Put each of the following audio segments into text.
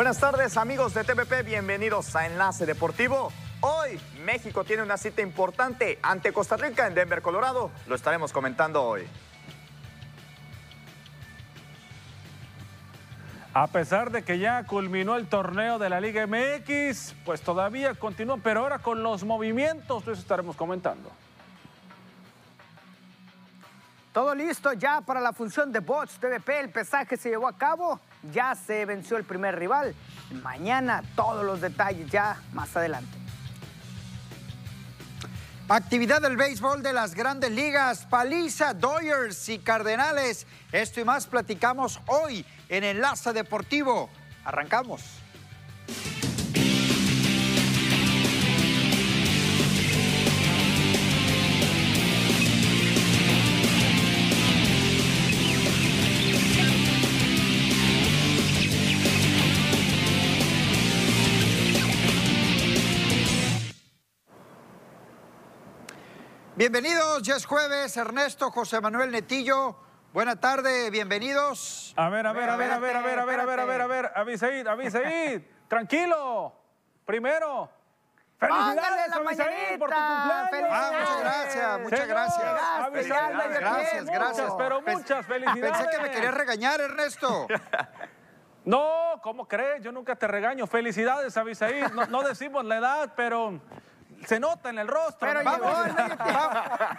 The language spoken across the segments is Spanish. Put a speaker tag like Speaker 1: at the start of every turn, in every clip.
Speaker 1: Buenas tardes amigos de TVP, bienvenidos a Enlace Deportivo. Hoy México tiene una cita importante ante Costa Rica en Denver, Colorado. Lo estaremos comentando hoy.
Speaker 2: A pesar de que ya culminó el torneo de la Liga MX, pues todavía continúa, pero ahora con los movimientos, eso estaremos comentando.
Speaker 3: Todo listo ya para la función de Bots TVP. El pesaje se llevó a cabo. Ya se venció el primer rival. Mañana todos los detalles ya más adelante.
Speaker 4: Actividad del béisbol de las grandes ligas, Paliza, Doyers y Cardenales. Esto y más platicamos hoy en Enlace Deportivo. Arrancamos. Bienvenidos, ya es jueves, Ernesto José Manuel Netillo. Buena tarde, bienvenidos.
Speaker 2: A ver, a ver, a ver, a ver, a ver, a ver, a ver, a ver, a ver, Abisaid, Abisaid, tranquilo. Primero, felicidades, Abisaid, por tu cumpleaños.
Speaker 4: Ah, muchas gracias, muchas gracias.
Speaker 2: Abisaid,
Speaker 4: Gracias, gracias.
Speaker 2: Muchas, pero muchas felicidades.
Speaker 4: Pensé que me querías regañar, Ernesto.
Speaker 2: No, ¿cómo crees? Yo nunca te regaño. Felicidades, Abisaid. No, no decimos la edad, pero se nota en el rostro.
Speaker 3: Pero
Speaker 4: Vamos,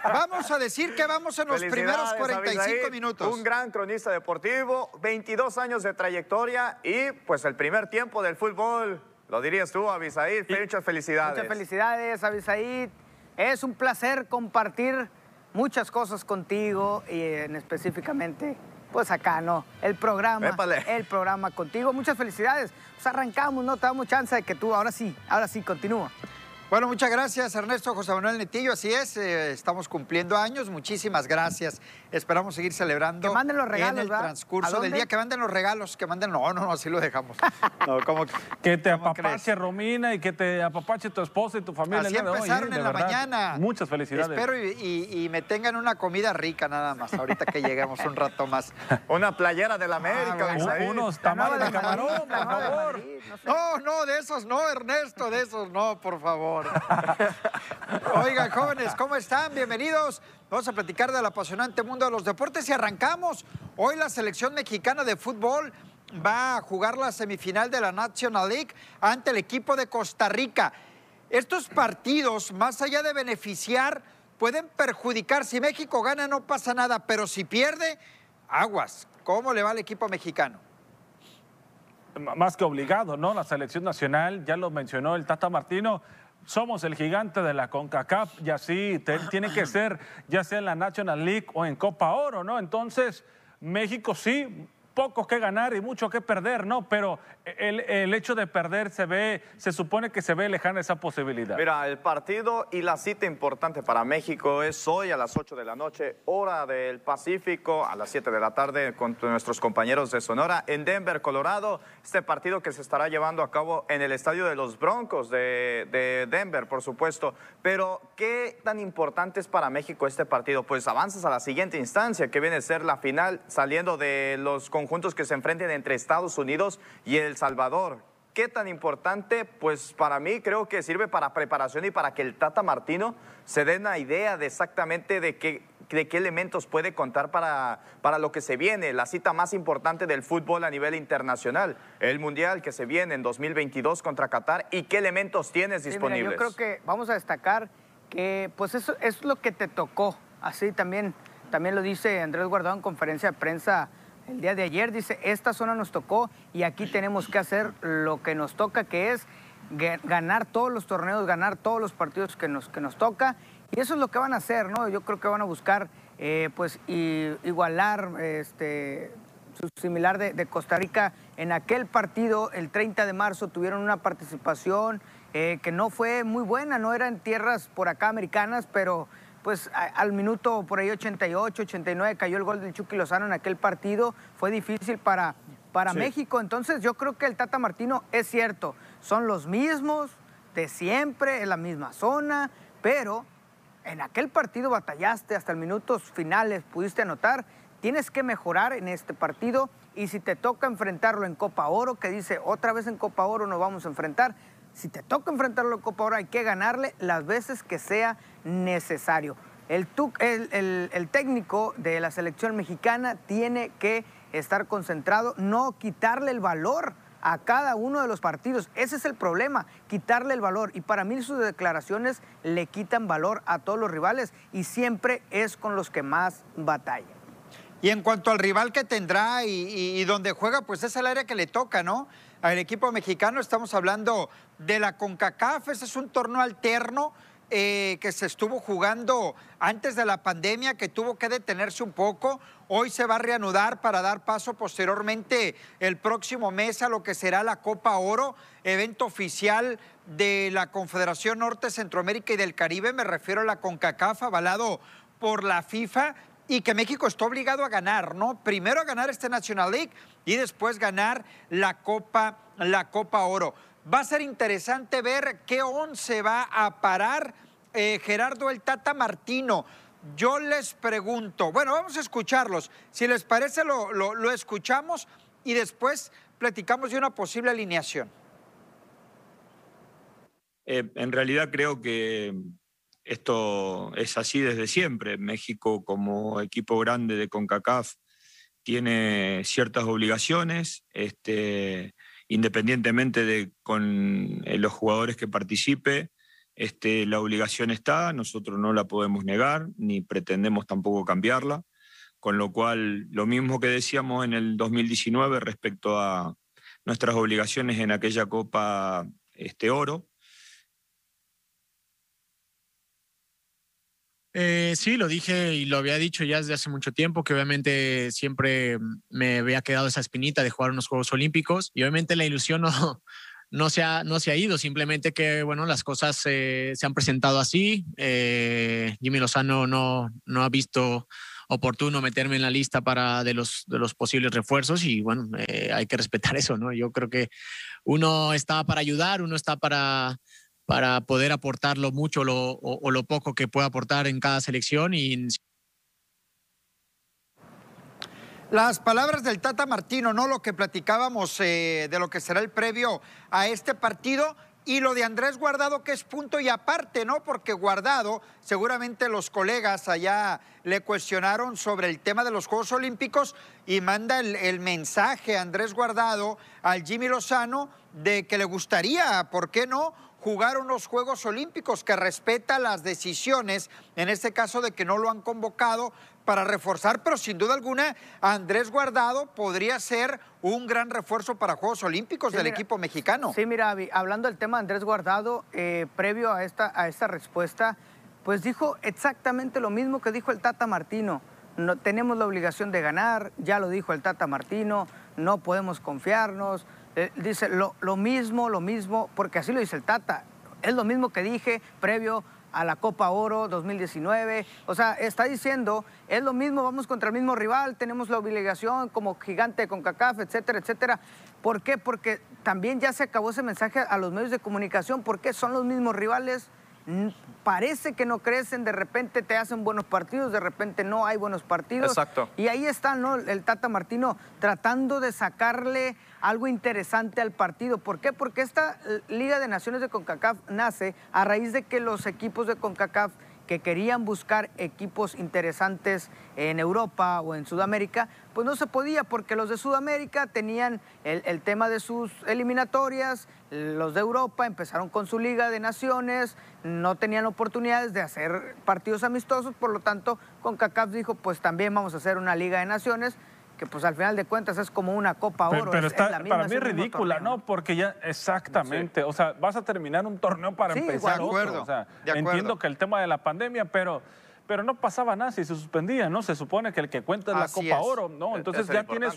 Speaker 4: vamos a decir que vamos en los primeros
Speaker 1: Felicidades,
Speaker 4: 45
Speaker 1: Abisaid,
Speaker 4: minutos.
Speaker 1: Un gran cronista deportivo, 22 años de trayectoria y pues el primer tiempo del fútbol. Lo dirías tú, Abisaid. Muchas felicidades.
Speaker 3: Muchas felicidades, Abisaid. Es un placer compartir muchas cosas contigo y en específicamente, pues acá, ¿no? El programa.
Speaker 1: Épale.
Speaker 3: El programa contigo. Muchas felicidades. Pues arrancamos, ¿no? Te damos chance de que tú, ahora sí, ahora sí, continúa.
Speaker 4: Bueno, muchas gracias, Ernesto José Manuel Netillo. Así es, eh, estamos cumpliendo años. Muchísimas gracias. Esperamos seguir celebrando
Speaker 3: Que manden los regalos,
Speaker 4: en el
Speaker 3: ¿verdad? ¿A
Speaker 4: transcurso del día. Que manden los regalos, que manden. No, no, no, así lo dejamos. No, ¿cómo que-
Speaker 2: te
Speaker 4: ¿Cómo
Speaker 2: apapache
Speaker 4: crees?
Speaker 2: Romina y que te apapache tu esposa y tu familia. el
Speaker 4: Así
Speaker 2: de hoy,
Speaker 4: empezaron
Speaker 2: ¿eh? De
Speaker 4: en la
Speaker 2: verdad.
Speaker 4: mañana.
Speaker 2: Muchas felicidades.
Speaker 4: Espero y, y- y me tengan una comida rica nada más, ahorita que lleguemos un rato más.
Speaker 1: Una playera del América,
Speaker 4: bueno.
Speaker 2: Un-
Speaker 1: Abisaid.
Speaker 2: unos
Speaker 3: La
Speaker 2: tamales de
Speaker 3: de
Speaker 2: camarón,
Speaker 3: la
Speaker 2: por
Speaker 3: de
Speaker 2: favor.
Speaker 3: No,
Speaker 4: no, de esos no, Ernesto, de esos no, por favor. Oigan, jóvenes, ¿cómo están? Bienvenidos. Vamos a platicar del apasionante mundo de los deportes y arrancamos. Hoy la selección mexicana de fútbol va a jugar la semifinal de la National League ante el equipo de Costa Rica. Estos partidos, más allá de beneficiar, pueden perjudicar. Si México gana no pasa nada, pero si pierde, aguas. ¿Cómo le va al equipo mexicano?
Speaker 2: M- Más que obligado, ¿no? La selección nacional, ya lo mencionó el Tata Martino, somos el gigante de la CONCACAF y así tiene que ser, ya sea en la National League o en Copa Oro, ¿no? Entonces, México sí, poco que ganar y mucho que perder, ¿no? Pero el, el hecho de perder se ve, se supone que se ve lejana esa posibilidad.
Speaker 1: Mira, el partido y la cita importante para México es hoy a las 8 de la noche, hora del Pacífico, a las 7 de la tarde con nuestros compañeros de Sonora en Denver, Colorado. Este partido que se estará llevando a cabo en el estadio de los Broncos de, de Denver, por supuesto. Pero, ¿qué tan importante es para México este partido? Pues avanzas a la siguiente instancia, que viene a ser la final, saliendo de los conjuntos que se enfrenten entre Estados Unidos y El Salvador. ¿Qué tan importante? Pues para mí creo que sirve para preparación y para que el Tata Martino se dé una idea de exactamente de qué, de qué elementos puede contar para, para lo que se viene, la cita más importante del fútbol a nivel internacional, el Mundial que se viene en 2022 contra Qatar y qué elementos tienes
Speaker 3: Sí, mira,
Speaker 1: disponibles.
Speaker 3: yo creo que vamos a destacar que pues eso es lo que te tocó. Así también, también lo dice Andrés Guardado en conferencia de prensa el día de ayer. Dice, esta zona nos tocó y aquí tenemos que hacer lo que nos toca, que es ga- ganar todos los torneos, ganar todos los partidos que nos, que nos toca. Y eso es lo que van a hacer, ¿no? Yo creo que van a buscar eh, pues igualar este, su similar de, Costa Rica. En aquel partido, el 30 de marzo, tuvieron una participación eh, que no fue muy buena, no eran tierras por acá americanas, pero pues a- al minuto por ahí 88, 89 cayó el gol del Chucky Lozano en aquel partido. Fue difícil para, para
Speaker 2: Sí.
Speaker 3: México. Entonces yo creo que el Tata Martino es cierto, son los mismos de siempre, en la misma zona, pero en aquel partido batallaste hasta el minutos finales, pudiste anotar. Tienes que mejorar en este partido y si te toca enfrentarlo en Copa Oro, que dice otra vez en Copa Oro nos vamos a enfrentar, si te toca enfrentarlo en Copa Oro hay que ganarle las veces que sea necesario. El, el, el, técnico de la selección mexicana tiene que estar concentrado, no quitarle el valor a cada uno de los partidos. Ese es el problema, quitarle el valor. Y para mí sus declaraciones le quitan valor a todos los rivales y siempre es con los que más batalla.
Speaker 4: Y en cuanto al rival que tendrá y, donde juega, pues es el área que le toca, ¿no? Al equipo mexicano estamos hablando de la CONCACAF, ese es un torneo alterno eh, que se estuvo jugando antes de la pandemia, que tuvo que detenerse un poco. Hoy se va a reanudar para dar paso posteriormente el próximo mes a lo que será la Copa Oro, evento oficial de la Confederación Norte, Centroamérica y del Caribe. Me refiero a la CONCACAF, avalado por la FIFA y que México está obligado a ganar, ¿no? Primero a ganar este National League y después ganar la Copa, la Copa Oro. Va a ser interesante ver qué once va a parar eh, Gerardo el Tata Martino. Yo les pregunto, bueno, vamos a escucharlos. Si les parece, lo, escuchamos y después platicamos de una posible alineación.
Speaker 5: Eh, en realidad creo que esto es así desde siempre. México como equipo grande de CONCACAF tiene ciertas obligaciones. Este, independientemente de con eh, los jugadores que participe, este, la obligación está, nosotros no la podemos negar, ni pretendemos tampoco cambiarla, con lo cual lo mismo que decíamos en el 2019 respecto a nuestras obligaciones en aquella Copa este, Oro,
Speaker 6: Eh, sí, lo dije y lo había dicho ya desde hace mucho tiempo, que obviamente siempre me había quedado esa espinita de jugar unos Juegos Olímpicos y obviamente la ilusión no, no, se, ha, no se ha ido, simplemente que bueno, las cosas se han presentado así. Eh, Jimmy Lozano no, no ha visto oportuno meterme en la lista para de los, de los posibles refuerzos y bueno, eh, hay que respetar eso, ¿no? Yo creo que uno está para ayudar, uno está para para poder aportar lo mucho o, lo poco que pueda aportar en cada selección y
Speaker 4: Las palabras del Tata Martino, ¿no? Lo que platicábamos eh, de lo que será el previo a este partido. Y lo de Andrés Guardado, que es punto y aparte, ¿no? Porque Guardado, seguramente los colegas allá le cuestionaron sobre el tema de los Juegos Olímpicos y manda el, el mensaje Andrés Guardado al Jimmy Lozano de que le gustaría, ¿por qué no? Jugar unos Juegos Olímpicos, que respeta las decisiones, en este caso de que no lo han convocado para reforzar, pero sin duda alguna Andrés Guardado podría ser un gran refuerzo para Juegos Olímpicos del equipo mexicano.
Speaker 3: Sí, mira, hablando del tema de Andrés Guardado, eh, previo a esta, a esta respuesta, pues dijo exactamente lo mismo que dijo el Tata Martino. No, tenemos la obligación de ganar, ya lo dijo el Tata Martino, no podemos confiarnos, eh, dice lo, lo, mismo, lo mismo, porque así lo dice el Tata. Es lo mismo que dije previo a la Copa Oro 2019. O sea, está diciendo, es lo mismo, vamos contra el mismo rival, tenemos la obligación como gigante con CACAF, etcétera, etcétera. ¿Por qué? Porque también ya se acabó ese mensaje a los medios de comunicación, porque son los mismos rivales parece que no crecen, de repente te hacen buenos partidos, de repente no hay buenos partidos.
Speaker 1: Exacto.
Speaker 3: Y ahí está, ¿no? El Tata Martino tratando de sacarle algo interesante al partido. ¿Por qué? Porque esta Liga de Naciones de CONCACAF nace a raíz de que los equipos de CONCACAF que querían buscar equipos interesantes en Europa o en Sudamérica, pues no se podía porque los de Sudamérica tenían el, tema de sus eliminatorias, los de Europa empezaron con su Liga de Naciones, no tenían oportunidades de hacer partidos amistosos, por lo tanto, con CACAF dijo, pues también vamos a hacer una Liga de Naciones que pues al final de cuentas es como una Copa Oro.
Speaker 2: Pero, está, para mí es ridícula, ¿no? Porque ya, exactamente, o sea, vas a terminar un torneo para empezar
Speaker 4: de acuerdo,
Speaker 2: O sea, entiendo que el tema de la pandemia, pero pero no pasaba nada si se suspendía, ¿no? Se supone que el que cuenta es la Copa Oro, ¿no? Entonces ya tienes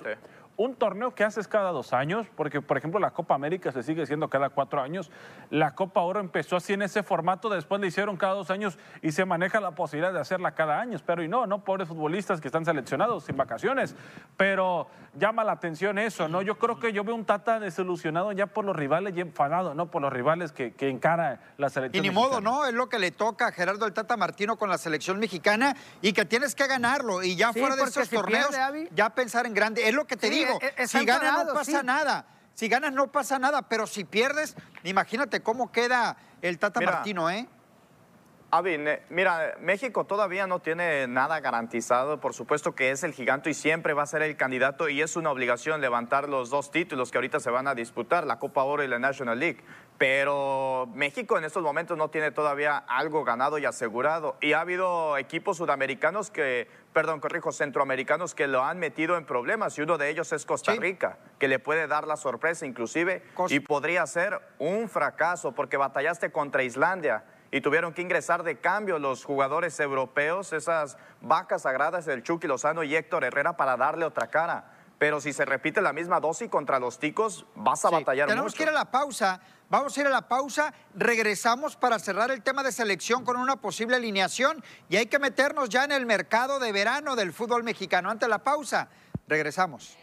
Speaker 2: un torneo que haces cada dos años, porque por ejemplo la Copa América se sigue haciendo cada cuatro años, la Copa Oro empezó así en ese formato, después le hicieron cada dos años y se maneja la posibilidad de hacerla cada año, pero y no, no, pobres futbolistas que están seleccionados sin vacaciones, pero llama la atención eso, ¿no? Yo creo que yo veo un Tata desilusionado ya por los rivales y enfadado, ¿no? Por los rivales que, que encara la selección.
Speaker 4: Y ni modo, ¿no? Es lo que le toca a Gerardo el Tata Martino con la selección mexicana y que tienes que ganarlo y ya fuera de esos torneos ya pensar en grande, es lo que te digo digo,
Speaker 3: eh, está
Speaker 4: si ganas no pasa
Speaker 3: sí.
Speaker 4: nada. Si ganas no pasa nada, pero si pierdes, imagínate cómo queda el Tata
Speaker 1: Mira,
Speaker 4: Martino, ¿eh?
Speaker 1: Avi, mira, México todavía no tiene nada garantizado. Por supuesto que es el gigante y siempre va a ser el candidato y es una obligación levantar los dos títulos que ahorita se van a disputar, la Copa Oro y la National League. Pero México en estos momentos no tiene todavía algo ganado y asegurado. Y ha habido equipos sudamericanos que, perdón, corrijo, centroamericanos que lo han metido en problemas y uno de ellos es Costa
Speaker 4: Sí.
Speaker 1: Rica, que le puede dar la sorpresa inclusive y podría ser un fracaso porque batallaste contra Islandia y tuvieron que ingresar de cambio los jugadores europeos, esas vacas sagradas del Chucky Lozano y Héctor Herrera para darle otra cara. Pero si se repite la misma dosis contra los ticos, vas a
Speaker 4: Sí,
Speaker 1: batallar
Speaker 4: Tenemos
Speaker 1: mucho.
Speaker 4: que ir a la pausa. Vamos a ir a la pausa. Regresamos para cerrar el tema de selección con una posible alineación. Y hay que meternos ya en el mercado de verano del fútbol mexicano. Ante la pausa, regresamos.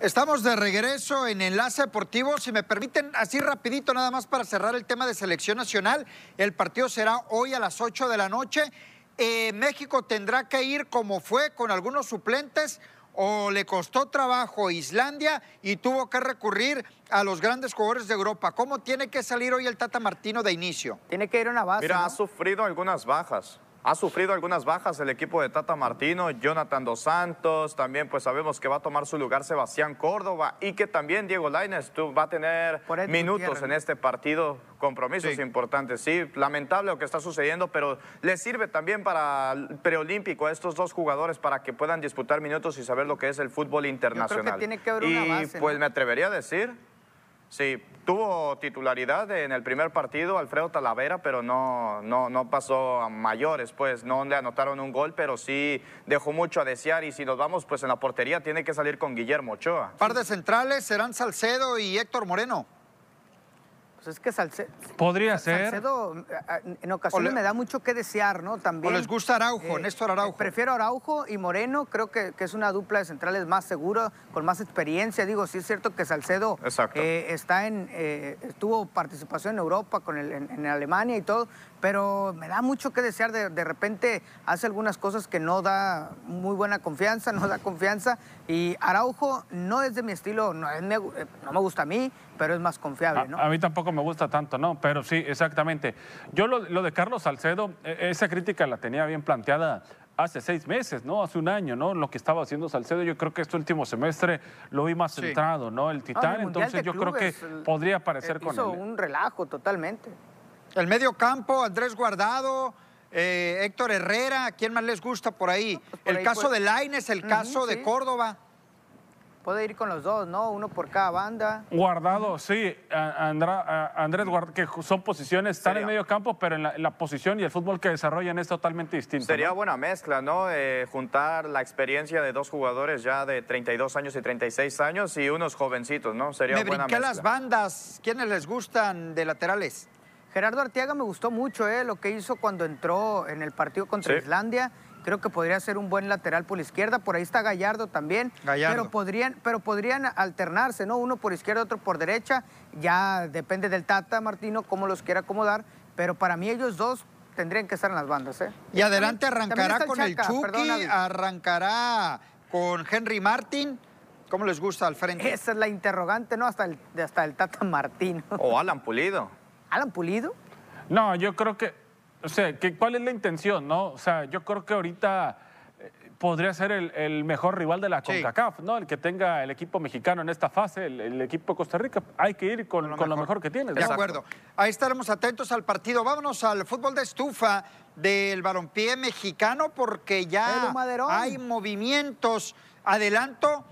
Speaker 4: Estamos de regreso en Enlace Deportivo. Si me permiten, así rapidito nada más para cerrar el tema de selección nacional. El partido será hoy a las 8 de la noche. Eh, México tendrá que ir como fue con algunos suplentes o le costó trabajo Islandia y tuvo que recurrir a los grandes jugadores de Europa. ¿Cómo tiene que salir hoy el Tata Martino de inicio?
Speaker 3: Tiene que ir a una base.
Speaker 1: Mira,
Speaker 3: ¿no?
Speaker 1: ha sufrido algunas bajas. Ha sufrido algunas bajas el equipo de Tata Martino, Jonathan Dos Santos, también pues sabemos que va a tomar su lugar Sebastián Córdoba y que también Diego Lainez tú, va a tener minutos en este partido, compromisos
Speaker 4: Sí.
Speaker 1: importantes. Sí, lamentable lo que está sucediendo, pero le sirve también para el preolímpico a estos dos jugadores para que puedan disputar minutos y saber lo que es el fútbol internacional.
Speaker 3: tiene que haber
Speaker 1: y
Speaker 3: base,
Speaker 1: pues
Speaker 3: ¿no?
Speaker 1: me atrevería a decir Sí, tuvo titularidad en el primer partido Alfredo Talavera, pero no, no, no pasó a mayores, pues no le anotaron un gol, pero sí dejó mucho a desear y si nos vamos pues en la portería tiene que salir con Guillermo Ochoa.
Speaker 4: Par de centrales serán Salcedo y Héctor Moreno.
Speaker 3: Pues es que Salce-
Speaker 2: Podría ser.
Speaker 3: Salcedo en ocasiones
Speaker 4: le-
Speaker 3: me da mucho que desear, ¿no? También.
Speaker 4: ¿O les gusta Araujo, Néstor Araujo?
Speaker 3: eh, Prefiero Araujo y Moreno, creo que, que es una dupla de centrales más segura, con más experiencia. Digo, sí es cierto que Salcedo
Speaker 1: Exacto.
Speaker 3: eh, está en, eh, tuvo participación en Europa, con el, en, en Alemania y todo, pero me da mucho que desear. De, de repente hace algunas cosas que no da muy buena confianza, no da confianza. Y Araujo no es de mi estilo, no, es me- eh, no me gusta a mí, pero es más confiable, ¿no?
Speaker 2: a mí tampoco me gusta tanto, ¿no? Pero sí, exactamente. Yo lo, lo de Carlos Salcedo, e- esa crítica la tenía bien planteada hace seis meses, ¿no? Hace un año, ¿no? Lo que estaba haciendo Salcedo, yo creo que este último semestre lo vi más
Speaker 4: Sí.
Speaker 2: centrado, ¿no? El titán,
Speaker 3: el
Speaker 2: entonces yo creo que podría aparecer
Speaker 3: eh,
Speaker 2: con
Speaker 3: hizo
Speaker 2: él.
Speaker 3: un relajo totalmente.
Speaker 4: El medio campo, Andrés Guardado, eh, Héctor Herrera, ¿quién más les gusta por ahí?
Speaker 3: pues por
Speaker 4: el
Speaker 3: ahí,
Speaker 4: caso
Speaker 3: pues.
Speaker 4: de Laines, el caso de
Speaker 3: sí.
Speaker 4: Córdoba.
Speaker 3: Puede ir con los dos, ¿no? Uno por cada banda.
Speaker 2: Guardado, sí, Andra- Andrés Guardado, que son posiciones, están en medio campo, pero en la, en la posición y el fútbol que desarrollan es totalmente distinto.
Speaker 1: Sería
Speaker 2: ¿no?
Speaker 1: buena mezcla, ¿no? Eh, juntar la experiencia de dos jugadores ya de 32 años y 36 años y unos jovencitos, ¿no? Sería
Speaker 4: Me
Speaker 1: buena mezcla.
Speaker 4: las bandas. ¿Quiénes les gustan de laterales?
Speaker 3: Gerardo Arteaga me gustó mucho, ¿eh? Lo que hizo cuando entró en el partido contra
Speaker 1: Sí.
Speaker 3: Islandia. Creo que podría ser un buen lateral por la izquierda. Por ahí está Gallardo también.
Speaker 4: Gallardo.
Speaker 3: Pero podrían, pero podrían alternarse, ¿no? Uno por izquierda, otro por derecha. Ya depende del Tata, Martino, cómo los quiera acomodar. Pero para mí ellos dos tendrían que estar en las bandas, ¿eh?
Speaker 4: Y adelante arrancará con el Chucky,
Speaker 3: perdón,
Speaker 4: arrancará con Henry Martin. ¿Cómo les gusta al frente?
Speaker 3: Esa es la interrogante, ¿no? Hasta el, hasta el Tata Martino.
Speaker 1: O Alan Pulido.
Speaker 3: Alan Pulido.
Speaker 2: No, yo creo que, o sea, que, ¿cuál es la intención, no? O sea, yo creo que ahorita eh, podría ser el, el mejor rival de la
Speaker 4: Sí.
Speaker 2: CONCACAF, ¿no? El que tenga el equipo mexicano en esta fase, el, el equipo de Costa Rica. Hay que ir con, con lo, mejor. que tienes.
Speaker 4: De
Speaker 2: ¿no?
Speaker 4: acuerdo. Ahí estaremos atentos al partido. Vámonos al fútbol de estufa del balompié mexicano porque ya hay movimientos. Adelanto.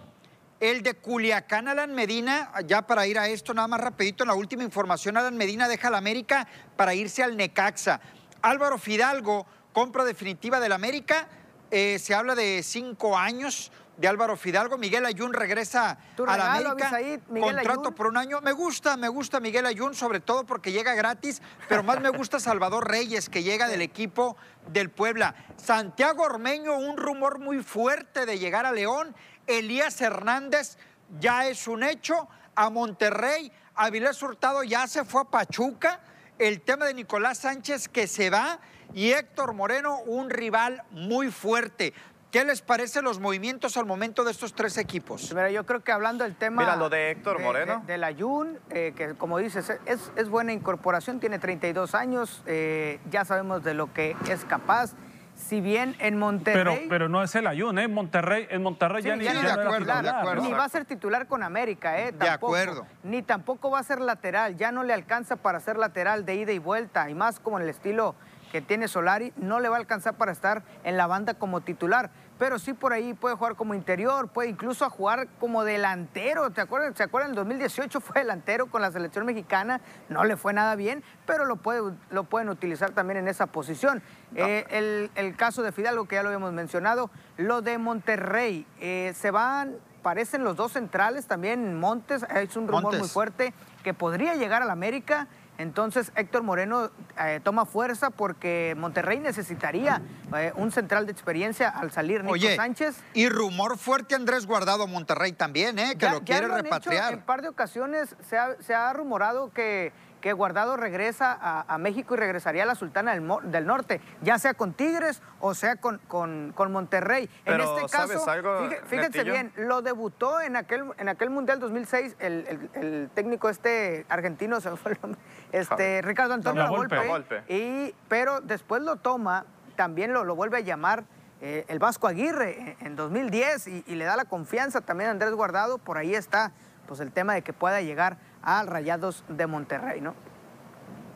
Speaker 4: El de Culiacán, Alan Medina, ya para ir a esto, nada más rapidito, en la última información, Alan Medina deja la América para irse al Necaxa. Álvaro Fidalgo, compra definitiva del América, eh, se habla de cinco años de Álvaro Fidalgo. Miguel Ayun regresa a la América.
Speaker 3: Abisaid,
Speaker 4: contrato
Speaker 3: Ayun.
Speaker 4: por un año. Me gusta, me gusta Miguel Ayun, sobre todo porque llega gratis, pero más me gusta Salvador Reyes, que llega del equipo del Puebla. Santiago Ormeño, un rumor muy fuerte de llegar a León. Elías Hernández ya es un hecho. A Monterrey, Avilés Hurtado ya se fue a Pachuca. El tema de Nicolás Sánchez que se va y Héctor Moreno, un rival muy fuerte. ¿Qué les parece los movimientos al momento de estos tres equipos?
Speaker 3: Mira, yo creo que hablando del tema...
Speaker 1: Mira, lo de Héctor Moreno.
Speaker 3: De, del Ayun, eh, que como dices, es, es, buena incorporación, tiene 32 años, eh, ya sabemos de lo que es capaz. Si bien en Monterrey...
Speaker 2: Pero, pero no es el Ayun, ¿eh? Monterrey, en Monterrey
Speaker 3: Sí,
Speaker 2: ya ni,
Speaker 3: ya ni
Speaker 2: no
Speaker 3: de
Speaker 2: era
Speaker 4: acuerdo,
Speaker 2: titular,
Speaker 4: de acuerdo.
Speaker 2: ¿no?
Speaker 3: Ni va a ser titular con América, ¿eh?
Speaker 4: De
Speaker 3: Tampoco.
Speaker 4: acuerdo.
Speaker 3: Ni tampoco va a ser lateral. Ya no le alcanza para ser lateral de ida y vuelta. Y más como en el estilo que tiene Solari, no le va a alcanzar para estar en la banda como titular. Pero sí por ahí puede jugar como interior, puede incluso jugar como delantero. ¿Te acuerdas? ¿Se acuerdan? En 2018 fue delantero con la selección mexicana. No le fue nada bien, pero lo, puede, lo pueden utilizar también en esa posición. Eh, el, el caso de Fidalgo, que ya lo habíamos mencionado. Lo de Monterrey. eh, se van, parecen los dos centrales también. Montes, es un rumor
Speaker 4: Montes.
Speaker 3: muy fuerte que podría llegar al América. Entonces Héctor Moreno eh, toma fuerza porque Monterrey necesitaría eh, un central de experiencia al salir Nico
Speaker 4: Oye,
Speaker 3: Sánchez.
Speaker 4: y rumor fuerte Andrés Guardado Monterrey también, ¿eh? que
Speaker 3: Ya-
Speaker 4: lo
Speaker 3: ya
Speaker 4: quiere
Speaker 3: han hecho
Speaker 4: repatriar.
Speaker 3: en par de ocasiones se ha, se ha rumorado que, que Guardado regresa a, a México y regresaría a la Sultana del, Norte, ya sea con Tigres o sea con, con, con Monterrey.
Speaker 1: Pero,
Speaker 3: en este
Speaker 1: ¿sabes
Speaker 3: caso,
Speaker 1: algo,
Speaker 3: fíje- fíjense bien, lo debutó en aquel, en aquel Mundial 2006 el, el- el técnico este argentino, se fue el nombre, este, Ricardo Antonio Lavolpe.
Speaker 1: Lavolpe.
Speaker 3: y, pero después lo toma, también lo, lo vuelve a llamar eh, el Vasco Aguirre en, en 2010 y, y le da la confianza también a Andrés Guardado. Por ahí está pues el tema de que pueda llegar al Rayados de Monterrey, ¿no?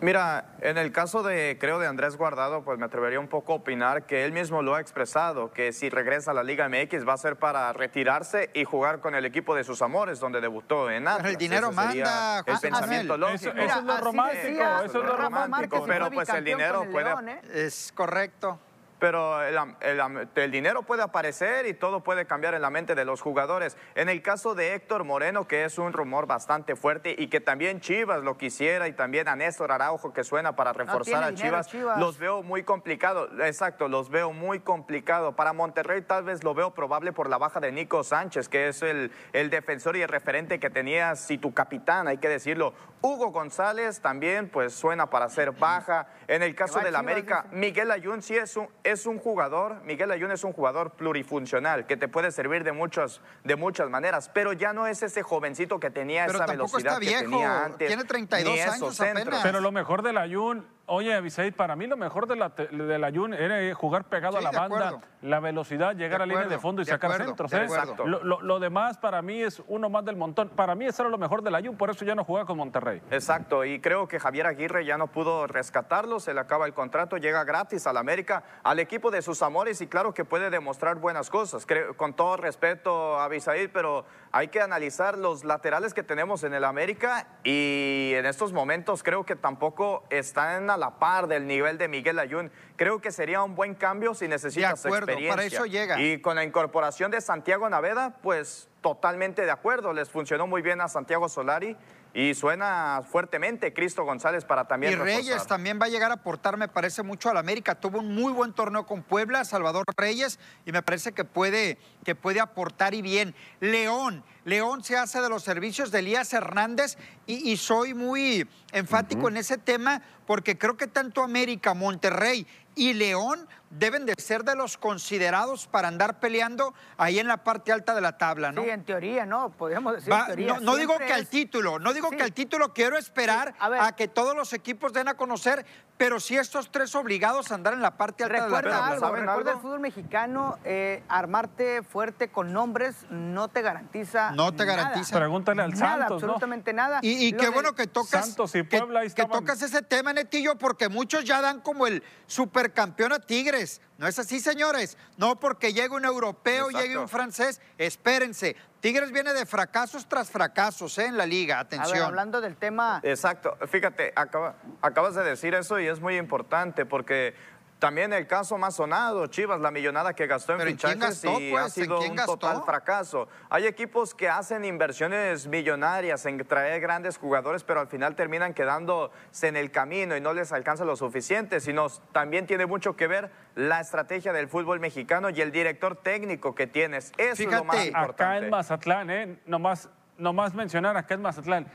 Speaker 1: Mira, en el caso de, creo, de Andrés Guardado, pues me atrevería un poco a opinar que él mismo lo ha expresado, que si regresa a la Liga MX va a ser para retirarse y jugar con el equipo de sus amores, donde debutó en Atlas.
Speaker 4: el dinero manda,
Speaker 1: El pensamiento lógico.
Speaker 2: Eso- eso es lo romántico,
Speaker 3: decía
Speaker 2: eso es lo romántico.
Speaker 1: Pero, pues, el dinero puede-
Speaker 3: León, ¿eh?
Speaker 4: Es correcto.
Speaker 1: Pero el, el el dinero puede aparecer y todo puede cambiar en la mente de los jugadores. En el caso de Héctor Moreno, que es un rumor bastante fuerte y que también Chivas lo quisiera y también a Néstor Araujo que suena para reforzar a
Speaker 3: dinero,
Speaker 1: Chivas, los veo muy complicado. Exacto, los veo muy complicado. Para Monterrey tal vez lo veo probable por la baja de Nico Sánchez, que es el, el defensor y el referente que tenías y tu capitán, hay que decirlo. Hugo González también pues suena para ser baja. En el caso del América,
Speaker 3: dice.
Speaker 1: Miguel Ayun sí es un, es un jugador, Miguel Ayun es un jugador plurifuncional que te puede servir de, muchas de muchas maneras, pero ya no es ese jovencito que tenía
Speaker 4: Pero
Speaker 1: esa velocidad
Speaker 4: está
Speaker 1: que
Speaker 4: viejo,
Speaker 1: tenía antes.
Speaker 4: tiene 32
Speaker 1: ni esos
Speaker 4: años
Speaker 1: centros.
Speaker 4: apenas.
Speaker 2: Pero lo mejor del Ayun, oye, Abisaid, para mí lo mejor de la te- del Ayun era jugar pegado
Speaker 4: Sí,
Speaker 2: a la
Speaker 4: de
Speaker 2: banda,
Speaker 4: acuerdo.
Speaker 2: la velocidad, llegar
Speaker 4: De
Speaker 2: a línea de fondo y
Speaker 4: de
Speaker 2: sacar
Speaker 4: acuerdo,
Speaker 2: centros.
Speaker 4: de
Speaker 2: ¿eh? Lo, lo- lo demás para mí es uno más del montón. Para mí eso era lo mejor del Ayun, por eso ya no juega con Monterrey.
Speaker 1: Exacto, y creo que Javier Aguirre ya no pudo rescatarlo, se le acaba el contrato, llega gratis al América, al equipo de sus amores y claro que puede demostrar buenas cosas. Creo- con todo respeto a Abisaid, pero hay que analizar los laterales que tenemos en el América y en estos momentos creo que tampoco están a la par del nivel de Miguel Ayun. Creo que sería un buen cambio si necesitas
Speaker 4: De acuerdo,
Speaker 1: experiencia.
Speaker 4: para eso llega.
Speaker 1: Y con la incorporación de Santiago Naveda, pues totalmente de acuerdo. Les funcionó muy bien a Santiago Solari y suena fuertemente Cristo González para también
Speaker 4: Y
Speaker 1: reforzar.
Speaker 4: Reyes también va a llegar a aportar, me parece, mucho al América. Tuvo un muy buen torneo con Puebla, Salvador Reyes, y me parece que puede, que puede aportar y bien. León, León se hace de los servicios de Elías Hernández y, y soy muy enfático en ese tema porque creo que tanto América, Monterrey y León deben de ser de los considerados para andar peleando ahí en la parte alta de la tabla, ¿no?
Speaker 3: Sí, en teoría, ¿no? Podríamos decir
Speaker 4: Va-
Speaker 3: en teoría.
Speaker 4: no, no digo que al
Speaker 3: es-
Speaker 4: título, no digo
Speaker 3: Sí.
Speaker 4: que al título quiero esperar
Speaker 3: Sí, a ver.
Speaker 4: a, que todos los equipos den a conocer, pero sí estos tres obligados a andar en la parte alta de la
Speaker 3: Recuerda
Speaker 4: tabla.
Speaker 3: algo,
Speaker 1: ¿saben
Speaker 3: recuerda
Speaker 1: algo?
Speaker 3: el fútbol mexicano, eh, armarte fuerte con nombres no te garantiza
Speaker 4: No te
Speaker 3: nada.
Speaker 4: garantiza.
Speaker 2: Pregúntale al
Speaker 3: Nada,
Speaker 2: Santos, ¿no?
Speaker 3: absolutamente nada.
Speaker 4: Y, qué
Speaker 3: del-
Speaker 4: bueno que tocas,
Speaker 2: Santos y
Speaker 4: que-
Speaker 2: Puebla ahí
Speaker 4: que,
Speaker 2: estaban.
Speaker 4: tocas ese tema, Netillo, porque muchos ya dan como el supercampeón a No es así, señores. No porque llegue un europeo,
Speaker 1: Exacto.
Speaker 4: llegue un francés. Espérense. Tigres viene de fracasos tras fracasos ¿eh? en la liga.
Speaker 3: A ver,
Speaker 4: Atención.
Speaker 3: hablando del tema...
Speaker 1: Exacto, fíjate, acaba- acabas de decir eso y es muy importante porque también el caso más sonado, Chivas, la millonada que gastó en
Speaker 4: ¿Pero en quién
Speaker 1: fichajes
Speaker 4: gastó,
Speaker 1: y
Speaker 4: pues?
Speaker 1: ha
Speaker 4: ¿En
Speaker 1: sido un
Speaker 4: gastó?
Speaker 1: total fracaso. Hay equipos que hacen inversiones millonarias en traer grandes jugadores, pero al final terminan quedándose en el camino y no les alcanza lo suficiente, sino también tiene mucho que ver la estrategia del fútbol mexicano y el director técnico que tienes. Eso es lo más
Speaker 4: Fíjate,
Speaker 1: importante.
Speaker 2: Acá en Mazatlán, ¿eh? nomás, nomás mencionar acá en Mazatlán.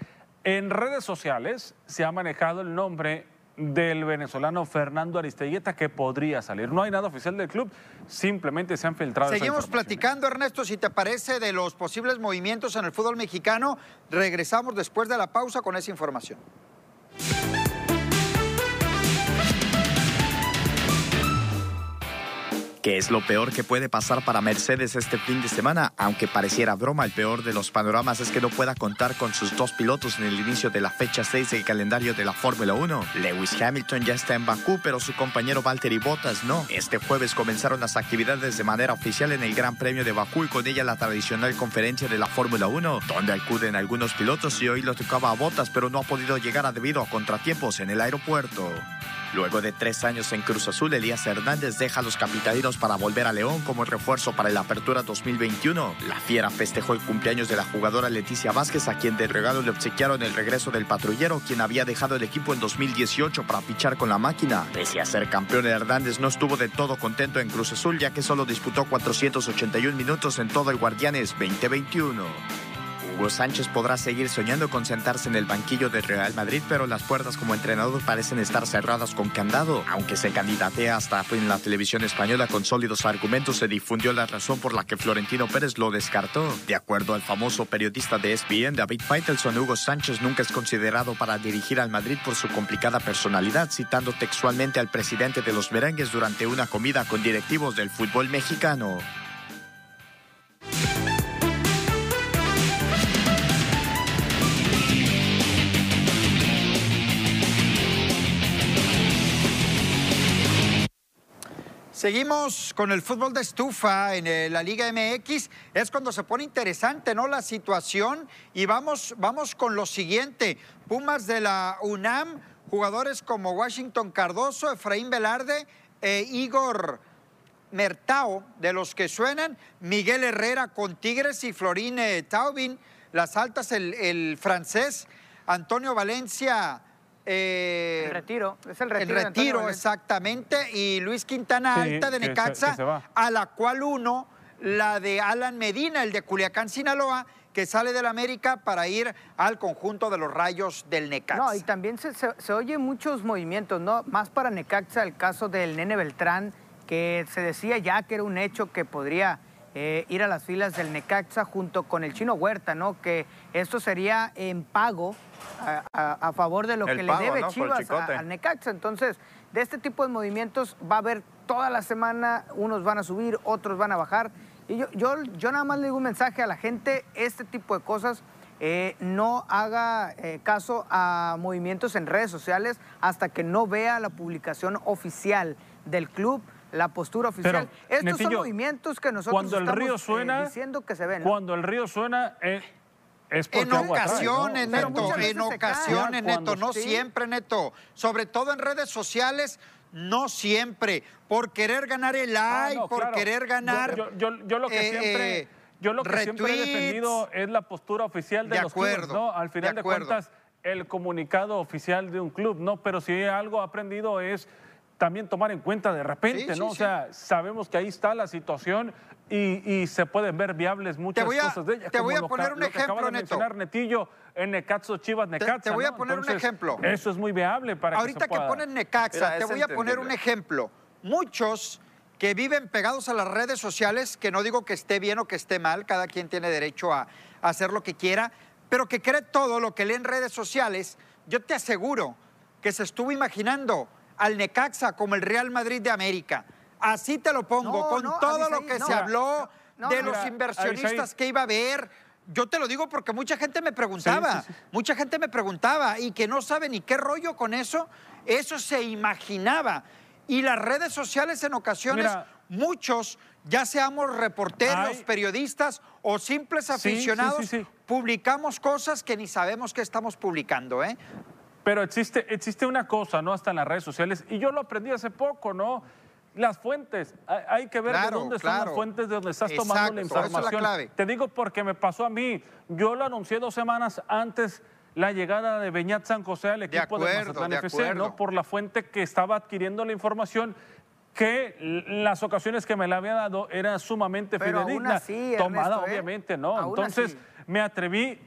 Speaker 2: En redes sociales se ha manejado el nombre del venezolano Fernando Aristeguieta que podría salir. No hay nada oficial del club, simplemente se han filtrado.
Speaker 4: Seguimos platicando, Ernesto, si te parece, de los posibles movimientos en el fútbol mexicano. Regresamos después de la pausa con esa información.
Speaker 1: ¿Qué es lo peor que puede pasar para Mercedes este fin de semana? Aunque pareciera broma, el peor de los panoramas es que no pueda contar con sus dos pilotos en el inicio de la fecha 6 del calendario de la Fórmula 1. Lewis Hamilton ya está en Bakú, pero su compañero Valtteri Bottas no. Este jueves comenzaron las actividades de manera oficial en el Gran Premio de Bakú y con ella la tradicional conferencia de la Fórmula 1, donde acuden algunos pilotos y hoy lo tocaba a Bottas, pero no ha podido llegar debido a contratiempos en el aeropuerto. Luego de tres años en Cruz Azul, Elías Hernández deja a los capitalinos para volver a León como refuerzo para la Apertura 2021. La Fiera festejó el cumpleaños de la jugadora Leticia Vázquez, a quien de regalo le obsequiaron el regreso del patrullero, quien había dejado el equipo en 2018 para fichar con la máquina. Pese a ser campeón, Hernández no estuvo de todo contento en Cruz Azul, ya que solo disputó 481 minutos en todo el Guardianes 2021. Hugo Sánchez podrá seguir soñando con sentarse en el banquillo del Real Madrid, pero las puertas como entrenador parecen estar cerradas con candado. Aunque se candidatea hasta en la televisión española con sólidos argumentos, se difundió la razón por la que Florentino Pérez lo descartó. De acuerdo al famoso periodista de ESPN, David Faitelson, Hugo Sánchez nunca es considerado para dirigir al Madrid por su complicada personalidad, citando textualmente al presidente de los merengues durante una comida con directivos del fútbol mexicano.
Speaker 4: Seguimos con el fútbol de estufa en eh, la Liga MX. Es cuando se pone interesante, ¿no? La situación. Y vamos, vamos con lo siguiente. Pumas de la UNAM, jugadores como Washington Cardoso, Efraín Velarde e Igor Mertao, de los que suenan, Miguel Herrera con Tigres y Florín eh, Taubin, las altas, el, el francés, Antonio Valencia. Eh,
Speaker 3: El retiro, es el
Speaker 4: el
Speaker 3: retiro. de Antonio
Speaker 4: retiro, exactamente. Y Luis Quintana
Speaker 2: Sí,
Speaker 4: Alta de Necaxa,
Speaker 2: se
Speaker 4: a la cual uno, la de Alan Medina, el de Culiacán, Sinaloa, que sale del América para ir al conjunto de los rayos del Necaxa.
Speaker 3: No, y también se, se, se oye muchos movimientos, ¿no? Más para Necaxa, el caso del Nene Beltrán, que se decía ya que era un hecho que podría eh, ir a las filas del Necaxa junto con el Chino Huerta, ¿no? Que esto sería en pago a, a- a favor de lo
Speaker 1: El
Speaker 3: que
Speaker 1: pago,
Speaker 3: le debe
Speaker 1: ¿no?
Speaker 3: Chivas al Necaxa. Entonces, de este tipo de movimientos va a haber toda la semana, unos van a subir, otros van a bajar. Y yo, yo, yo nada más le digo un mensaje a la gente, este tipo de cosas eh, no haga eh, caso a movimientos en redes sociales hasta que no vea la publicación oficial del club, la postura oficial.
Speaker 2: Pero,
Speaker 3: Estos son movimientos que nosotros
Speaker 2: cuando el
Speaker 3: estamos
Speaker 2: río
Speaker 3: eh,
Speaker 2: suena,
Speaker 3: diciendo que se ven. ¿no?
Speaker 2: Cuando el río suena, eh, es porque
Speaker 4: En
Speaker 2: agua trae, ¿no?
Speaker 4: ocasiones, Neto, en ocasiones, Neto, no
Speaker 3: sí.
Speaker 4: siempre, Neto. Sobre todo en redes sociales, no siempre. Por querer ganar el
Speaker 2: Ah,
Speaker 4: like,
Speaker 2: no,
Speaker 4: por
Speaker 2: claro.
Speaker 4: querer ganar.
Speaker 2: Yo, yo- yo- yo lo que
Speaker 4: eh,
Speaker 2: siempre,
Speaker 4: eh,
Speaker 2: yo lo que siempre he defendido es la postura oficial de,
Speaker 4: De
Speaker 2: los clubes,
Speaker 4: acuerdo,
Speaker 2: ¿no? Al final
Speaker 4: de
Speaker 2: cuentas, el comunicado oficial de un club, ¿no? Pero si algo he aprendido es también tomar en cuenta de repente,
Speaker 4: Sí, sí,
Speaker 2: ¿no? O
Speaker 4: sí.
Speaker 2: sea, sabemos que ahí está la situación y, y se pueden ver viables muchas
Speaker 4: voy a-
Speaker 2: cosas de ella.
Speaker 4: te voy a poner un
Speaker 2: lo que acaba
Speaker 4: ejemplo,
Speaker 2: de
Speaker 4: Neto.
Speaker 2: Netillo en Necaxo Chivas Necaxa.
Speaker 4: te voy a
Speaker 2: ¿no?
Speaker 4: poner un ejemplo.
Speaker 2: Eso es muy viable para
Speaker 4: Ahorita
Speaker 2: que se
Speaker 4: que
Speaker 2: pueda.
Speaker 4: ponen Necaxa,
Speaker 1: Mira,
Speaker 4: te voy a poner un ejemplo. Muchos que viven pegados a las redes sociales, que no digo que esté bien o que esté mal, cada quien tiene derecho a, a hacer lo que quiera, pero que cree todo lo que lee en redes sociales, yo te aseguro que se estuvo imaginando al Necaxa como el Real Madrid de América. Así te lo pongo,
Speaker 3: No,
Speaker 4: con
Speaker 3: no,
Speaker 4: todo lo que
Speaker 3: no.
Speaker 4: se habló de los inversionistas
Speaker 2: Abisaí.
Speaker 4: que iba a haber. Yo te lo digo porque mucha gente me preguntaba,
Speaker 2: Sí, sí, sí.
Speaker 4: mucha gente me preguntaba y que no sabe ni qué rollo con eso, eso se imaginaba. Y las redes sociales en ocasiones,
Speaker 2: Mira.
Speaker 4: muchos, ya seamos reporteros,
Speaker 2: Hay-
Speaker 4: periodistas o simples aficionados, publicamos cosas que ni sabemos que estamos publicando, ¿eh?
Speaker 2: Pero existe, existe una cosa, ¿no? Hasta en las redes sociales, y yo lo aprendí hace poco, ¿no? Las fuentes. Hay, que ver
Speaker 4: Claro,
Speaker 2: de dónde son
Speaker 4: claro.
Speaker 2: las fuentes de donde estás tomando la
Speaker 4: Exacto,
Speaker 2: información. Te digo porque me pasó a mí. Yo lo anuncié dos semanas antes la llegada de Beñat San José al equipo de,
Speaker 4: acuerdo,
Speaker 2: Mazatlán
Speaker 4: de
Speaker 2: FC. ¿no? Por la fuente que estaba adquiriendo la información que las ocasiones que me la había dado era sumamente
Speaker 3: Pero aún
Speaker 2: fidedigna,
Speaker 3: así,
Speaker 2: tomada
Speaker 3: Ernesto, ¿eh?
Speaker 2: obviamente, ¿no?
Speaker 3: Aún
Speaker 2: Entonces
Speaker 3: así.
Speaker 2: me atreví,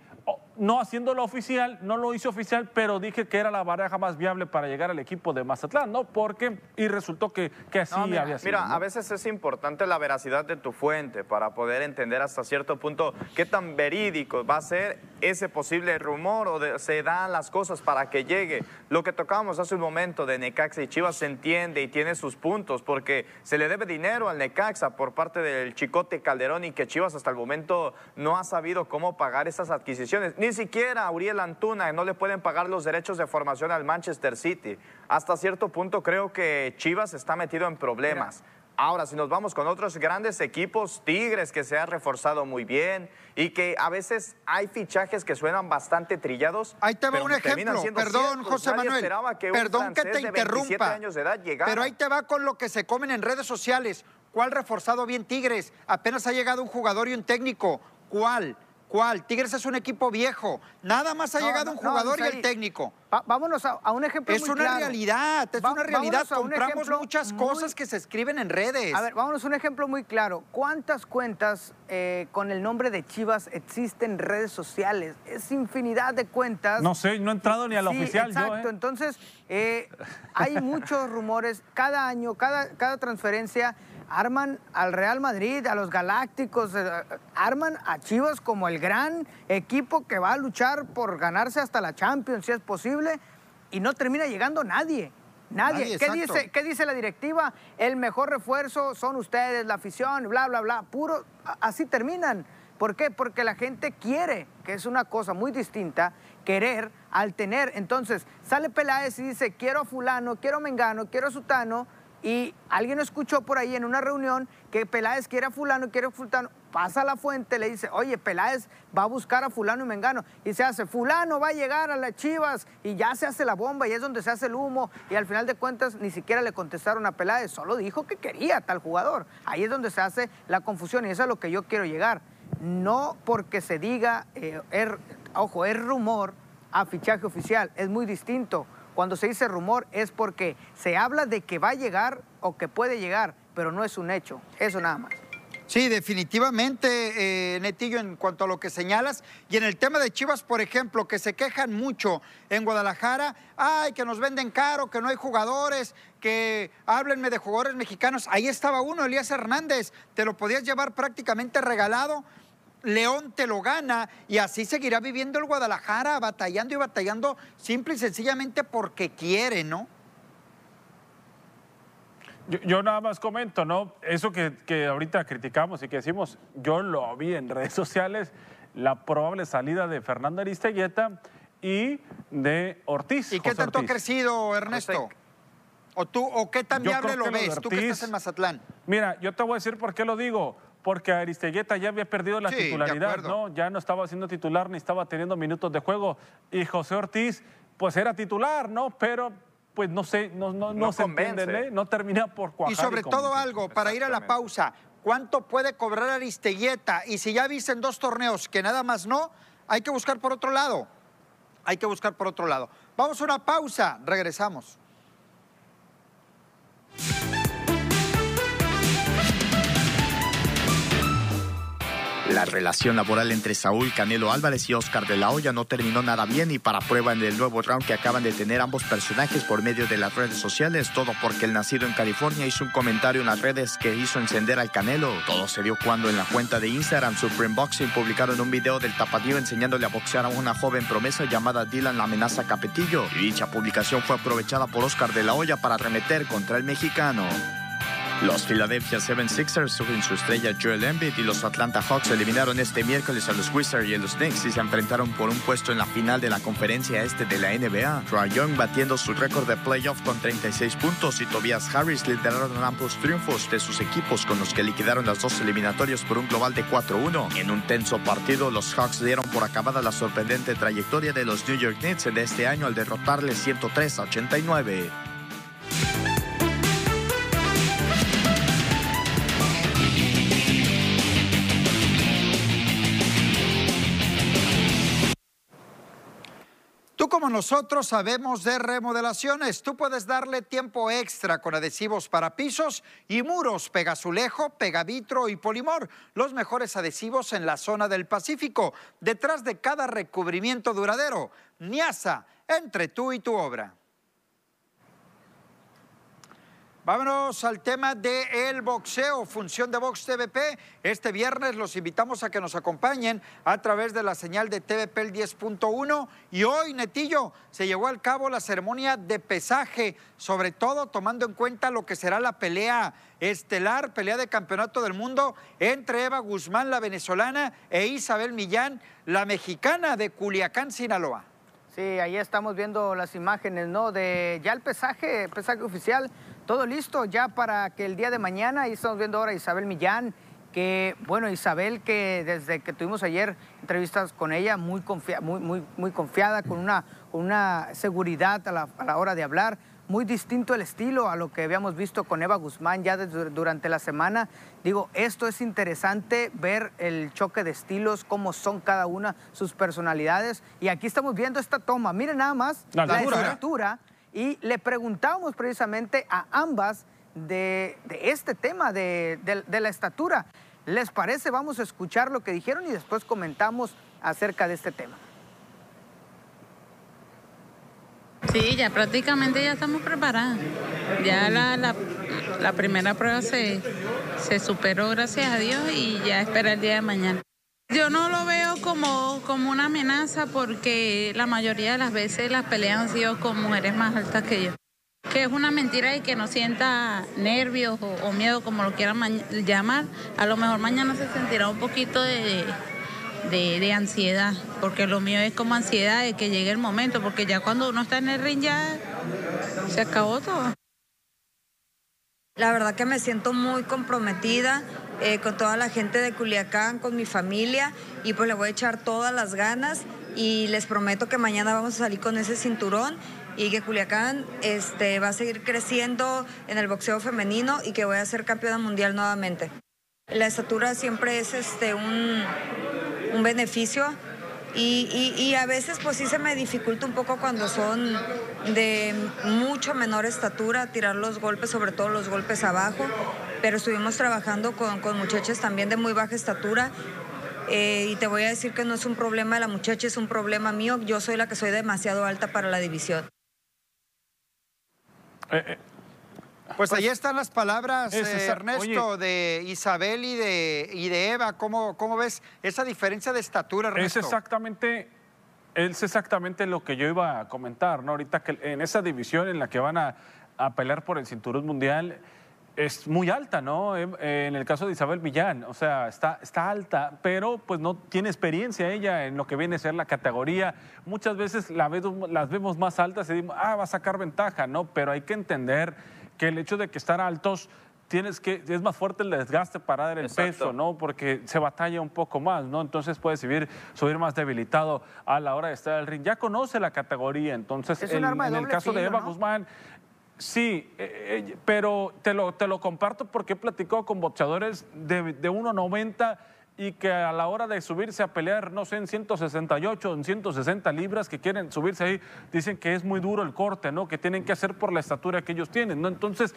Speaker 2: no haciéndolo oficial, no lo hizo oficial, pero dije que era la baraja más viable para llegar al equipo de Mazatlán, ¿no? Porque, y resultó que, que así
Speaker 1: No, mira,
Speaker 2: había sido.
Speaker 1: mira,
Speaker 2: ¿no?
Speaker 1: a veces es importante la veracidad de tu fuente para poder entender hasta cierto punto qué tan verídico va a ser ese posible rumor o de- se dan las cosas para que llegue. Lo que tocábamos hace un momento de Necaxa y Chivas se entiende y tiene sus puntos porque se le debe dinero al Necaxa por parte del Chicote Calderón y que Chivas hasta el momento no ha sabido cómo pagar esas adquisiciones. Ni siquiera a Uriel Antuna no le pueden pagar los derechos de formación al Manchester City. Hasta cierto punto creo que Chivas está metido en problemas. Ahora, si nos vamos con otros grandes equipos, Tigres, que se ha reforzado muy bien y que a veces hay fichajes que suenan bastante trillados.
Speaker 4: Ahí te va un ejemplo. Perdón,
Speaker 1: ciertos.
Speaker 4: José
Speaker 1: Nadie
Speaker 4: Manuel.
Speaker 1: que
Speaker 4: Perdón que te
Speaker 1: de 27
Speaker 4: interrumpa.
Speaker 1: años de edad llegara.
Speaker 4: Pero ahí te va con lo que se comen en redes sociales. ¿Cuál reforzado bien Tigres? Apenas ha llegado un jugador y un técnico. ¿Cuál? ¿Cuál? Tigres es un equipo viejo. Nada más ha
Speaker 3: No,
Speaker 4: llegado
Speaker 3: no,
Speaker 4: un
Speaker 3: no,
Speaker 4: jugador y el técnico.
Speaker 3: va- vámonos a, a un ejemplo
Speaker 4: Es
Speaker 3: muy
Speaker 4: una
Speaker 3: claro.
Speaker 4: realidad, es
Speaker 3: Va-
Speaker 4: una realidad.
Speaker 3: vámonos a un
Speaker 4: Compramos muchas
Speaker 3: muy-
Speaker 4: cosas que se escriben en redes.
Speaker 3: A ver, vámonos a un ejemplo muy claro. ¿Cuántas cuentas eh, con el nombre de Chivas existen en redes sociales? Es infinidad de cuentas.
Speaker 2: No sé, no he entrado ni a la
Speaker 3: Sí,
Speaker 2: oficial
Speaker 3: exacto.
Speaker 2: yo, ¿eh?
Speaker 3: Entonces, eh, hay muchos rumores. Cada año, cada, cada transferencia, arman al Real Madrid, a los Galácticos, eh, arman a Chivas como el gran equipo que va a luchar por ganarse hasta la Champions, si es posible, y no termina llegando nadie. Nadie.
Speaker 4: Nadie,
Speaker 3: ¿Qué, dice, ¿Qué dice la directiva? El mejor refuerzo son ustedes, la afición, bla, bla, bla. Puro, así terminan. ¿Por qué? Porque la gente quiere, que es una cosa muy distinta, querer al tener. Entonces, sale Peláez y dice, quiero a fulano, quiero a Mengano, quiero a Sutano, y alguien escuchó por ahí en una reunión que Peláez quiere a fulano, quiere a fulano, pasa a la fuente, le dice, oye, Peláez va a buscar a fulano y Mengano, y se hace, fulano va a llegar a las Chivas, y ya se hace la bomba, y es donde se hace el humo, y al final de cuentas ni siquiera le contestaron a Peláez, solo dijo que quería tal jugador. Ahí es donde se hace la confusión, y eso es a lo que yo quiero llegar. No porque se diga, eh, er- ojo, es rumor a fichaje oficial, es muy distinto. Cuando se dice rumor es porque se habla de que va a llegar o que puede llegar, pero no es un hecho. Eso nada más.
Speaker 4: Sí, definitivamente, eh, Netillo, en cuanto a lo que señalas. Y en el tema de Chivas, por ejemplo, que se quejan mucho en Guadalajara, ay, que nos venden caro, que no hay jugadores, que háblenme de jugadores mexicanos. Ahí estaba uno, Elías Hernández, te lo podías llevar prácticamente regalado. León te lo gana y así seguirá viviendo el Guadalajara, batallando y batallando, simple y sencillamente porque quiere, ¿no?
Speaker 2: Yo, yo nada más comento, ¿no? Eso que, que ahorita criticamos y que decimos, yo lo vi en redes sociales, la probable salida de Fernando Aristeguieta y de Ortiz.
Speaker 4: ¿Y qué
Speaker 2: José
Speaker 4: tanto ha crecido, Ernesto? ¿O tú, o qué tan
Speaker 2: Yo
Speaker 4: viable lo ves, tú que estás en Mazatlán?
Speaker 2: Mira, yo te voy a decir por qué lo digo. Porque Aristeguieta ya había perdido la
Speaker 4: Sí,
Speaker 2: titularidad. ¿no? Ya no estaba siendo titular ni estaba teniendo minutos de juego. Y José Ortiz, pues era titular, ¿no? Pero, pues no sé, no, no, no
Speaker 1: No
Speaker 2: se entiende, ¿eh? No termina por cuajar.
Speaker 4: Y sobre todo algo, para ir a la pausa, ¿cuánto puede cobrar Aristeguieta? Y si ya viste en dos torneos que nada más no, hay que buscar por otro lado. Hay que buscar por otro lado. Vamos a una pausa, regresamos.
Speaker 7: La relación laboral entre Saúl Canelo Álvarez y Oscar de la Hoya no terminó nada bien y para prueba en el nuevo round que acaban de tener ambos personajes por medio de las redes sociales, todo porque el nacido en California hizo un comentario en las redes que hizo encender al Canelo. Todo se dio cuando en la cuenta de Instagram Supreme Boxing publicaron un video del tapadillo enseñándole a boxear a una joven promesa llamada Dylan La Amenaza Capetillo y dicha publicación fue aprovechada por Oscar de la Hoya para arremeter contra el mexicano. Los Philadelphia 76ers suben su estrella Joel Embiid y los Atlanta Hawks eliminaron este miércoles a los Wizards y a los Knicks y se enfrentaron por un puesto en la final de la conferencia este de la NBA. Trae Young batiendo su récord de playoff con 36 puntos y Tobias Harris lideraron ambos triunfos de sus equipos con los que liquidaron las dos eliminatorias por un global de 4-1. En un tenso partido, los Hawks dieron por acabada la sorprendente trayectoria de los New York Knicks de este año al derrotarles 103 a 89.
Speaker 4: Tú como nosotros sabemos de remodelaciones. Tú puedes darle tiempo extra con adhesivos para pisos y muros, Pegazulejo, Pegavitro y Polimor. Los mejores adhesivos en la zona del Pacífico. Detrás de cada recubrimiento duradero. Niasa, entre tú y tu obra. Vámonos al tema del el boxeo, función de Box TVP. Este viernes los invitamos a que nos acompañen a través de la señal de TVP el 10.1. Y hoy, Netillo, se llevó al cabo la ceremonia de pesaje, sobre todo tomando en cuenta lo que será la pelea estelar, pelea de campeonato del mundo entre Eva Guzmán, la venezolana, e Isabel Millán, la mexicana de Culiacán, Sinaloa.
Speaker 3: Sí, ahí estamos viendo las imágenes, ¿no? De ya el pesaje, pesaje oficial todo listo ya para que el día de mañana, ahí estamos viendo ahora a Isabel Millán, que, bueno, Isabel, que desde que tuvimos ayer entrevistas con ella, muy, muy, muy, muy confiada, con una, una seguridad a la, a la, hora de hablar, muy distinto el estilo a lo que habíamos visto con Eva Guzmán ya desde, durante la semana. Digo, esto es interesante ver el choque de estilos, cómo son cada una sus personalidades. Y aquí estamos viendo esta toma. Miren nada más la, la estructura. ¿eh? Y le preguntamos precisamente a ambas de, este tema de, la estatura. ¿Les parece? Vamos a escuchar lo que dijeron y después comentamos acerca de este tema.
Speaker 8: Sí, ya prácticamente ya estamos preparadas. Ya la, primera prueba se superó, gracias a Dios, y ya espera el día de mañana. Yo no lo veo como, como una amenaza porque la mayoría de las veces las peleas han sido con mujeres más altas que yo. Que es una mentira y que no sienta nervios o, miedo, como lo quieran llamar. A lo mejor mañana se sentirá un poquito de, de, de, ansiedad, porque lo mío es como ansiedad de que llegue el momento, porque ya cuando uno está en el ring ya se acabó todo.
Speaker 9: La verdad que me siento muy comprometida eh, con toda la gente de Culiacán, con mi familia y pues le voy a echar todas las ganas y les prometo que mañana vamos a salir con ese cinturón y que Culiacán este, va a seguir creciendo en el boxeo femenino y que voy a ser campeona mundial nuevamente. La estatura siempre es este, un, un beneficio y, y, y, a veces pues sí se me dificulta un poco cuando son de mucho menor estatura tirar los golpes, sobre todo los golpes abajo, pero estuvimos trabajando con, con muchachas también de muy baja estatura eh, y te voy a decir que no es un problema de la muchacha, es un problema mío, yo soy la que soy demasiado alta para la división.
Speaker 4: Eh, eh. Pues, ahí están las palabras, eh, Ernesto, oye, de Isabel y de, y de Eva. ¿Cómo, ¿Cómo, ves esa diferencia de estatura, Ernesto?
Speaker 2: Es exactamente, es exactamente lo que yo iba a comentar, ¿no? Ahorita que en esa división en la que van a, a pelear por el cinturón mundial es muy alta, ¿no? En el caso de Isabel Millán, o sea, está, está alta, pero pues no tiene experiencia ella en lo que viene a ser la categoría. Muchas veces la las vemos más altas y decimos, ah, va a sacar ventaja, ¿no? Pero hay que entender que el hecho de que estar altos tienes que es más fuerte el desgaste para dar el Exacto. peso, ¿no? Porque se batalla un poco más, ¿no? Entonces puedes subir, subir más debilitado a la hora de estar en el ring. Ya conoce la categoría, entonces
Speaker 3: es un
Speaker 2: en,
Speaker 3: arma de
Speaker 2: en el caso
Speaker 3: filo,
Speaker 2: de Eva
Speaker 3: ¿no?
Speaker 2: Guzmán Sí, eh, eh, pero te lo, te lo comparto porque he platicado con boxeadores de, de 1,90 y que a la hora de subirse a pelear, no sé, en 168, en 160 libras, que quieren subirse ahí, dicen que es muy duro el corte, ¿no? Que tienen que hacer por la estatura que ellos tienen, ¿no? Entonces,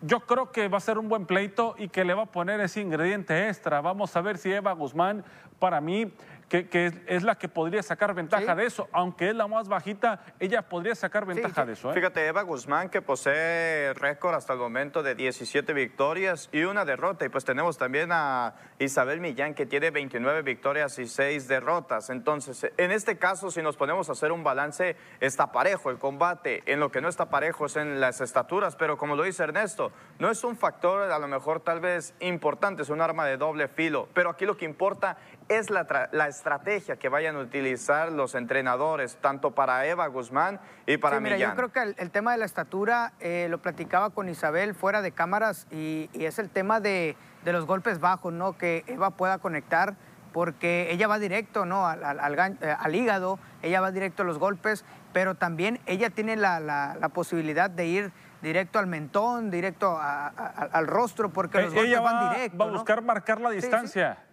Speaker 2: yo creo que va a ser un buen pleito y que le va a poner ese ingrediente extra. Vamos a ver si Eva Guzmán, para mí, que, que es, es, la que podría sacar ventaja ¿Sí? de eso. Aunque es la más bajita, ella podría sacar ventaja
Speaker 1: sí,
Speaker 2: de eso. ¿eh?
Speaker 1: Fíjate, Eva Guzmán, que posee récord hasta el momento de 17 victorias y una derrota. Y pues tenemos también a Isabel Millán, que tiene 29 victorias y 6 derrotas. Entonces, en este caso, si nos ponemos a hacer un balance, está parejo el combate. En lo que no está parejo es en las estaturas. Pero como lo dice Ernesto, no es un factor a lo mejor tal vez importante, es un arma de doble filo. Pero aquí lo que importa es la, la estrategia que vayan a utilizar los entrenadores, tanto para Eva Guzmán y para
Speaker 3: sí, mira,
Speaker 1: Millán.
Speaker 3: Yo creo que el, el tema de la estatura eh, lo platicaba con Isabel fuera de cámaras y, y es el tema de, de, los golpes bajos, ¿no? Que Eva pueda conectar porque ella va directo, ¿no? Al, al, al, eh, al hígado, ella va directo a los golpes, pero también ella tiene la, la, la posibilidad de ir directo al mentón, directo a, al rostro, porque los
Speaker 2: ella
Speaker 3: golpes
Speaker 2: va,
Speaker 3: van directo.
Speaker 2: Va a buscar
Speaker 3: ¿no?
Speaker 2: marcar la distancia.
Speaker 3: Sí, sí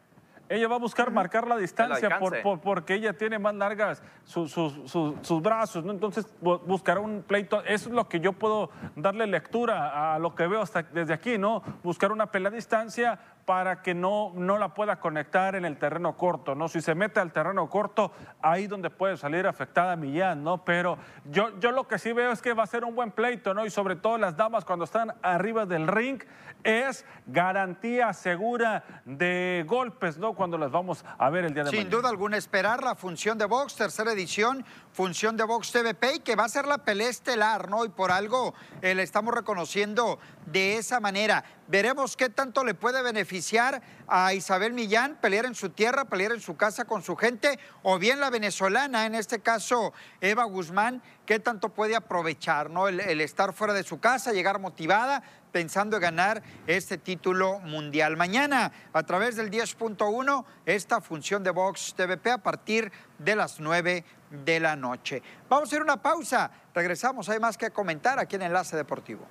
Speaker 2: Ella va a buscar marcar la distancia por, por- porque ella tiene más largas su- su- su- sus brazos, ¿no? Entonces bu- buscará un pleito. Eso es lo que yo puedo darle lectura a lo que veo hasta desde aquí, ¿no? Buscar una pelea a distancia para que no, no la pueda conectar en el terreno corto, ¿no? Si se mete al terreno corto, ahí donde puede salir afectada Millán, ¿no? Pero yo, yo lo que sí veo es que va a ser un buen pleito, ¿no? Y sobre todo las damas cuando están arriba del ring, es garantía segura de golpes, ¿no? Cuando las vamos a ver el día de
Speaker 4: Sin
Speaker 2: mañana.
Speaker 4: duda alguna, esperar la función de box, tercera edición, función de box TVP, y que va a ser la pelea estelar, ¿no? Y por algo eh, le estamos reconociendo de esa manera. Veremos qué tanto le puede beneficiar a Isabel Millán pelear en su tierra, pelear en su casa con su gente, o bien la venezolana, en este caso Eva Guzmán, qué tanto puede aprovechar, ¿no? El, estar fuera de su casa, llegar motivada, pensando en ganar este título mundial. Mañana, a través del 10.1, esta función de Box TVP a partir de las 9 de la noche. Vamos a ir a una pausa. Regresamos, hay más que comentar aquí en Enlace Deportivo.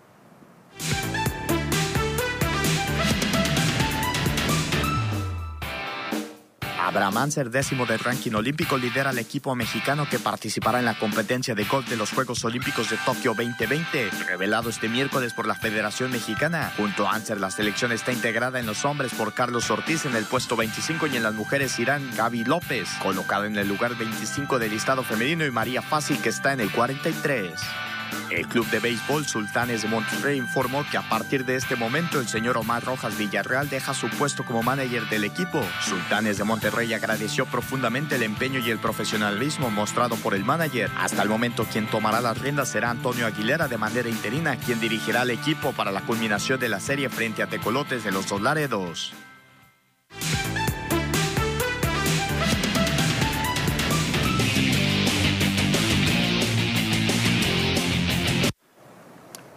Speaker 7: Abraham Anser, décimo del ranking olímpico, lidera al equipo mexicano que participará en la competencia de golf de los Juegos Olímpicos de Tokio 2020, revelado este miércoles por la Federación Mexicana. Junto a Anser, la selección está integrada en los hombres por Carlos Ortiz en el puesto 25 y en las mujeres irán Gaby López, colocada en el lugar 25 del listado femenino, y María Fácil, que está en el 43. El club de béisbol Sultanes de Monterrey informó que a partir de este momento el señor Omar Rojas Villarreal deja su puesto como manager del equipo. Sultanes de Monterrey agradeció profundamente el empeño y el profesionalismo mostrado por el manager. Hasta el momento quien tomará las riendas será Antonio Aguilera de manera interina, quien dirigirá al equipo para la culminación de la serie frente a Tecolotes de los Dos Laredos.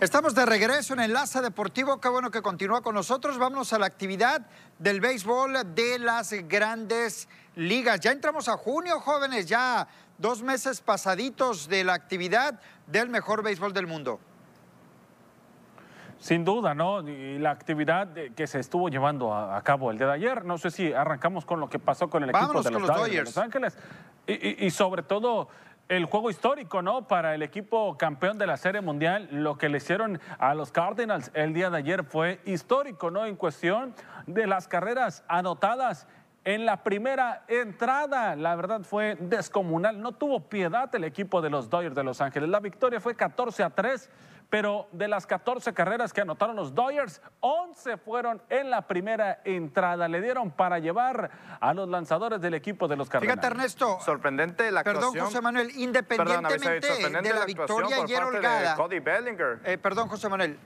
Speaker 4: Estamos de regreso en Enlace Deportivo. Qué bueno que continúa con nosotros. Vámonos a la actividad del béisbol de las grandes ligas. Ya entramos a junio, jóvenes, ya dos meses pasaditos de la actividad del mejor béisbol del mundo.
Speaker 2: Sin duda, ¿no? Y la actividad que se estuvo llevando a, a cabo el día de ayer, no sé si arrancamos con lo que pasó con el
Speaker 4: Vámonos
Speaker 2: equipo de los,
Speaker 4: los
Speaker 2: Dodgers de. Los Ángeles y, y- y sobre todo el juego histórico, ¿no? Para el equipo campeón de la Serie Mundial, lo que le hicieron a los Cardinals el día de ayer fue histórico, ¿no? En cuestión de las carreras anotadas. En la primera entrada, la verdad fue descomunal. No tuvo piedad el equipo de los Dodgers de Los Ángeles. La victoria fue 14 a 3, pero de las 14 carreras que anotaron los Dodgers, 11 fueron en la primera entrada. Le dieron para llevar a los lanzadores del equipo de los Cardinals.
Speaker 4: Fíjate, Ernesto.
Speaker 1: Sorprendente la
Speaker 4: Perdón,
Speaker 1: actuación.
Speaker 4: José Manuel,
Speaker 1: Perdón,
Speaker 4: independientemente de la victoria ayer holgada.
Speaker 1: Cody Bellinger.
Speaker 4: Eh, perdón, José Manuel.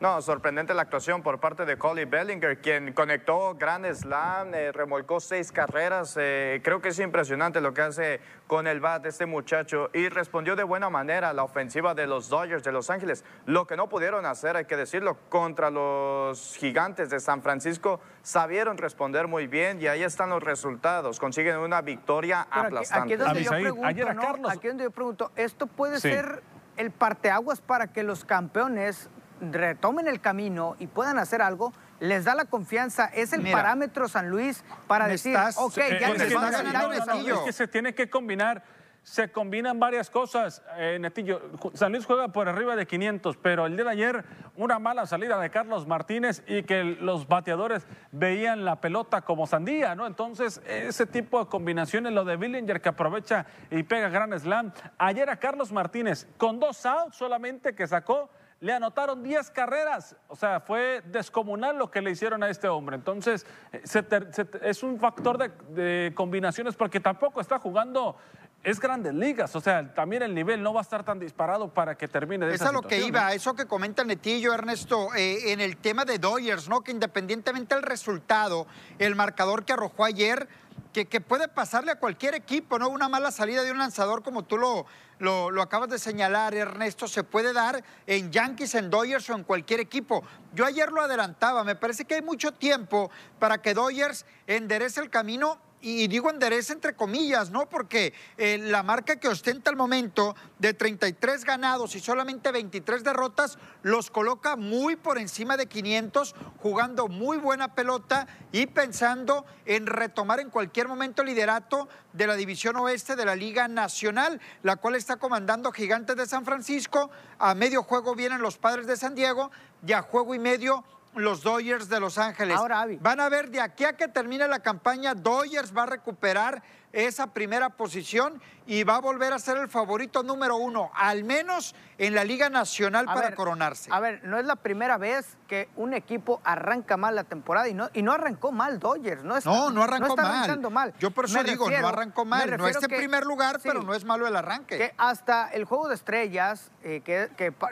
Speaker 1: No, sorprendente la actuación por parte de Cody Bellinger, quien conectó gran slam, eh, remolcó seis carreras. eh, creo que es impresionante lo que hace con el bat este muchacho y respondió de buena manera a la ofensiva de los Dodgers de Los Ángeles. Lo que no pudieron hacer, hay que decirlo, contra los gigantes de San Francisco, sabieron responder muy bien y ahí están los resultados. Consiguen una victoria
Speaker 3: Pero
Speaker 1: aplastante.
Speaker 3: aquí es donde yo pregunto,
Speaker 2: ayer a
Speaker 3: ¿no?
Speaker 2: Carlos-
Speaker 3: Aquí es donde yo pregunto, ¿esto puede
Speaker 2: Sí.
Speaker 3: ser el parteaguas para que los campeones retomen el camino y puedan hacer algo? ¿Les da la confianza? ¿Es el
Speaker 4: Mira,
Speaker 3: parámetro San Luis para decir,
Speaker 4: estás-
Speaker 3: ok,
Speaker 2: Eh,
Speaker 3: ya
Speaker 2: es,
Speaker 3: les
Speaker 2: que,
Speaker 4: está
Speaker 3: va
Speaker 2: no,
Speaker 4: ganando
Speaker 2: es que se tiene que combinar. Se combinan varias cosas, eh, Netillo. San Luis juega por arriba de 500, pero el día de ayer una mala salida de Carlos Martínez y que los bateadores veían la pelota como sandía, ¿no? Entonces, ese tipo de combinaciones, lo de Billinger que aprovecha y pega gran slam. Ayer a Carlos Martínez, con dos outs solamente que sacó, le anotaron 10 carreras. O sea, fue descomunal lo que le hicieron a este hombre. Entonces, eh, se ter- se te- es un factor de, de combinaciones porque tampoco está jugando. Es grandes ligas, o sea, también el nivel no va a estar tan disparado para que termine de
Speaker 4: Es
Speaker 2: esa
Speaker 4: a lo que iba,
Speaker 2: ¿no?
Speaker 4: eso que comenta Netillo, Ernesto, eh, en el tema de Dodgers, ¿no? Que independientemente del resultado, el marcador que arrojó ayer, que, puede pasarle a cualquier equipo, ¿no? Una mala salida de un lanzador, como tú lo, lo, lo acabas de señalar, Ernesto, se puede dar en Yankees, en Dodgers o en cualquier equipo. Yo ayer lo adelantaba, me parece que hay mucho tiempo para que Dodgers enderece el camino y digo endereza entre comillas, ¿no? Porque eh, la marca que ostenta al momento de 33 ganados y solamente 23 derrotas los coloca muy por encima de 500, jugando muy buena pelota y pensando en retomar en cualquier momento el liderato de la División Oeste de la Liga Nacional, la cual está comandando Gigantes de San Francisco. A medio juego vienen los Padres de San Diego y a juego y medio los Dodgers de Los Ángeles.
Speaker 3: Ahora.
Speaker 4: Van a ver de aquí a que termine la campaña, Dodgers va a recuperar esa primera posición y va a volver a ser el favorito número uno, al menos en la Liga Nacional
Speaker 3: A
Speaker 4: para
Speaker 3: ver,
Speaker 4: coronarse.
Speaker 3: A ver, no es la primera vez que un equipo arranca mal la temporada y no, y no arrancó mal Dodgers. No, está,
Speaker 4: no, no arrancó
Speaker 3: está
Speaker 4: mal.
Speaker 3: mal.
Speaker 4: Yo por eso
Speaker 3: Me
Speaker 4: digo,
Speaker 3: refiero-
Speaker 4: no arrancó mal. No
Speaker 3: refiero
Speaker 4: es en primer lugar,
Speaker 3: sí,
Speaker 4: pero no es malo el arranque.
Speaker 3: Que hasta el juego de estrellas, eh, que,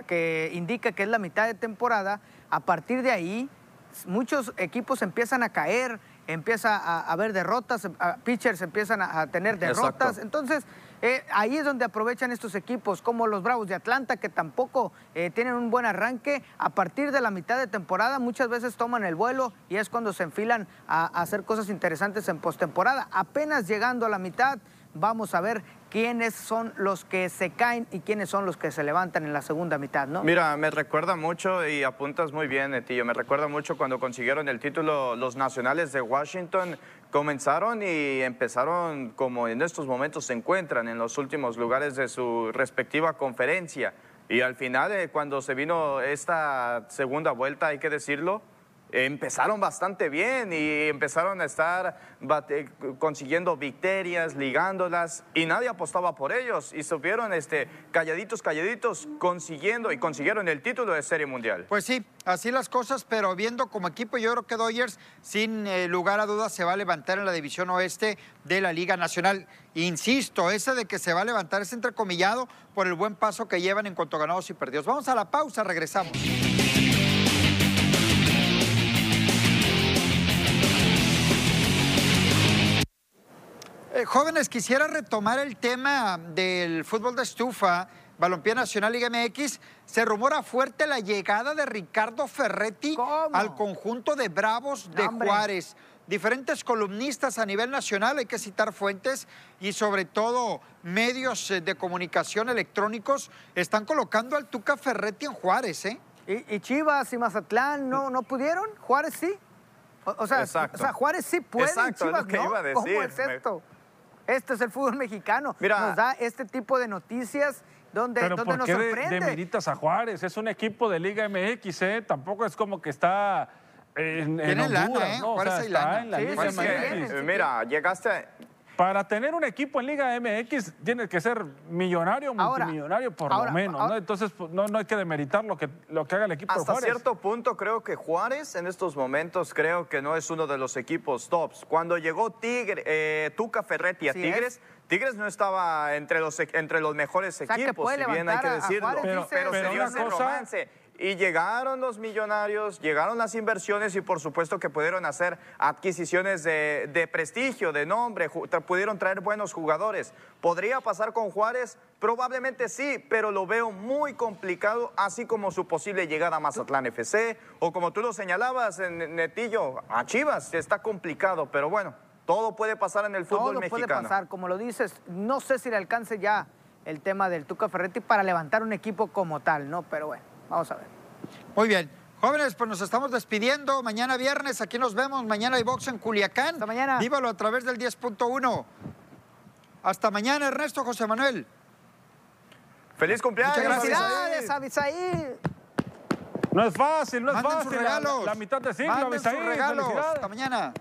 Speaker 3: que indica que es la mitad de temporada, a partir de ahí muchos equipos empiezan a caer, empieza a haber derrotas, a- pitchers empiezan a, a tener derrotas.
Speaker 1: Exacto.
Speaker 3: Entonces, eh, ahí es donde aprovechan estos equipos, como los Bravos de Atlanta, que tampoco eh, tienen un buen arranque. A partir de la mitad de temporada, muchas veces toman el vuelo y es cuando se enfilan a, a hacer cosas interesantes en postemporada. Apenas llegando a la mitad, vamos a ver quiénes son los que se caen y quiénes son los que se levantan en la segunda mitad, ¿no?
Speaker 1: Mira, me recuerda mucho, y apuntas muy bien, Netillo, me recuerda mucho cuando consiguieron el título los nacionales de Washington. Comenzaron y empezaron como en estos momentos se encuentran en los últimos lugares de su respectiva conferencia. Y al final, eh, cuando se vino esta segunda vuelta, hay que decirlo, empezaron bastante bien y empezaron a estar consiguiendo victorias, ligándolas y nadie apostaba por ellos y supieron este, calladitos, calladitos, consiguiendo y consiguieron el título de Serie Mundial.
Speaker 4: Pues sí, así las cosas, pero viendo como equipo, yo creo que Dodgers, sin eh, lugar a dudas, se va a levantar en la división oeste de la Liga Nacional. Insisto, ese de que se va a levantar es entrecomillado por el buen paso que llevan en cuanto a ganados y perdidos. Vamos a la pausa, regresamos. Eh, jóvenes, quisiera retomar el tema del fútbol de estufa, Balompié Nacional Liga MX. Se rumora fuerte la llegada de Ricardo Ferretti
Speaker 3: ¿Cómo?
Speaker 4: al conjunto de Bravos de
Speaker 3: hombre.
Speaker 4: Juárez. Diferentes columnistas a nivel nacional, hay que citar fuentes, y sobre todo medios eh, de comunicación electrónicos están colocando al Tuca Ferretti en Juárez, ¿eh?
Speaker 3: Y, y Chivas y Mazatlán no, no pudieron, Juárez sí. O, o sea,
Speaker 1: Exacto.
Speaker 3: o sea, Juárez sí puede,
Speaker 1: Exacto, es lo que
Speaker 3: no.
Speaker 1: iba a
Speaker 3: ¿Cómo
Speaker 1: decir. Me-
Speaker 3: esto? Este es el fútbol mexicano.
Speaker 1: Mira.
Speaker 3: Nos da este tipo de noticias donde,
Speaker 2: Pero
Speaker 3: donde
Speaker 2: ¿por
Speaker 3: nos
Speaker 2: qué de-
Speaker 3: sorprende.
Speaker 2: demeritas a Juárez? Es un equipo de Liga MX, ¿eh? Tampoco es como que está en, en
Speaker 4: Tiene lana,
Speaker 2: Honduras,
Speaker 4: ¿eh?
Speaker 2: ¿no? O sea, está
Speaker 4: lana.
Speaker 2: en la
Speaker 3: Sí,
Speaker 2: Liga MX.
Speaker 3: sí.
Speaker 1: mira, llegaste a-
Speaker 2: Para tener un equipo en Liga MX tienes que ser millonario
Speaker 3: Ahora,
Speaker 2: multimillonario por
Speaker 3: ahora,
Speaker 2: lo menos,
Speaker 3: ahora-
Speaker 2: ¿no? Entonces pues, no, no hay que demeritar lo que, lo que haga el equipo de
Speaker 1: Hasta
Speaker 2: Juárez.
Speaker 1: cierto punto creo que Juárez en estos momentos creo que no es uno de los equipos tops. Cuando llegó Tigre, eh, Tuca Ferretti a
Speaker 3: Sí
Speaker 1: Tigres, Tigres no estaba entre los, e- entre los mejores
Speaker 3: sea,
Speaker 1: equipos, si bien hay que decirlo.
Speaker 3: Juárez,
Speaker 1: pero, pero se
Speaker 2: Pero
Speaker 1: dio
Speaker 2: una
Speaker 1: ese
Speaker 2: cosa-
Speaker 1: romance. Y llegaron los millonarios, llegaron las inversiones y por supuesto que pudieron hacer adquisiciones de, de prestigio, de nombre, pudieron traer buenos jugadores. ¿Podría pasar con Juárez? Probablemente sí, pero lo veo muy complicado, así como su posible llegada a Mazatlán FC o como tú lo señalabas, en Netillo, a Chivas. Está complicado, pero bueno, todo puede pasar en el fútbol
Speaker 3: Todo
Speaker 1: mexicano.
Speaker 3: puede pasar, como lo dices. No sé si le alcance ya el tema del Tuca Ferretti para levantar un equipo como tal, ¿no? Pero bueno, vamos a ver.
Speaker 4: Muy bien. Jóvenes, pues nos estamos despidiendo. Mañana viernes, aquí nos vemos. Mañana hay box en Culiacán.
Speaker 3: Hasta mañana.
Speaker 4: Vívalo a través del 10.1. Hasta mañana, Ernesto José Manuel.
Speaker 1: Feliz cumpleaños.
Speaker 4: Muchas gracias.
Speaker 3: ¡Felicidades, Abisaí!
Speaker 2: No es fácil, no es
Speaker 4: Manden
Speaker 2: fácil. La,
Speaker 4: regalos.
Speaker 2: la mitad de siglo,
Speaker 4: sus
Speaker 2: Abisaí,
Speaker 4: regalos. Hasta mañana.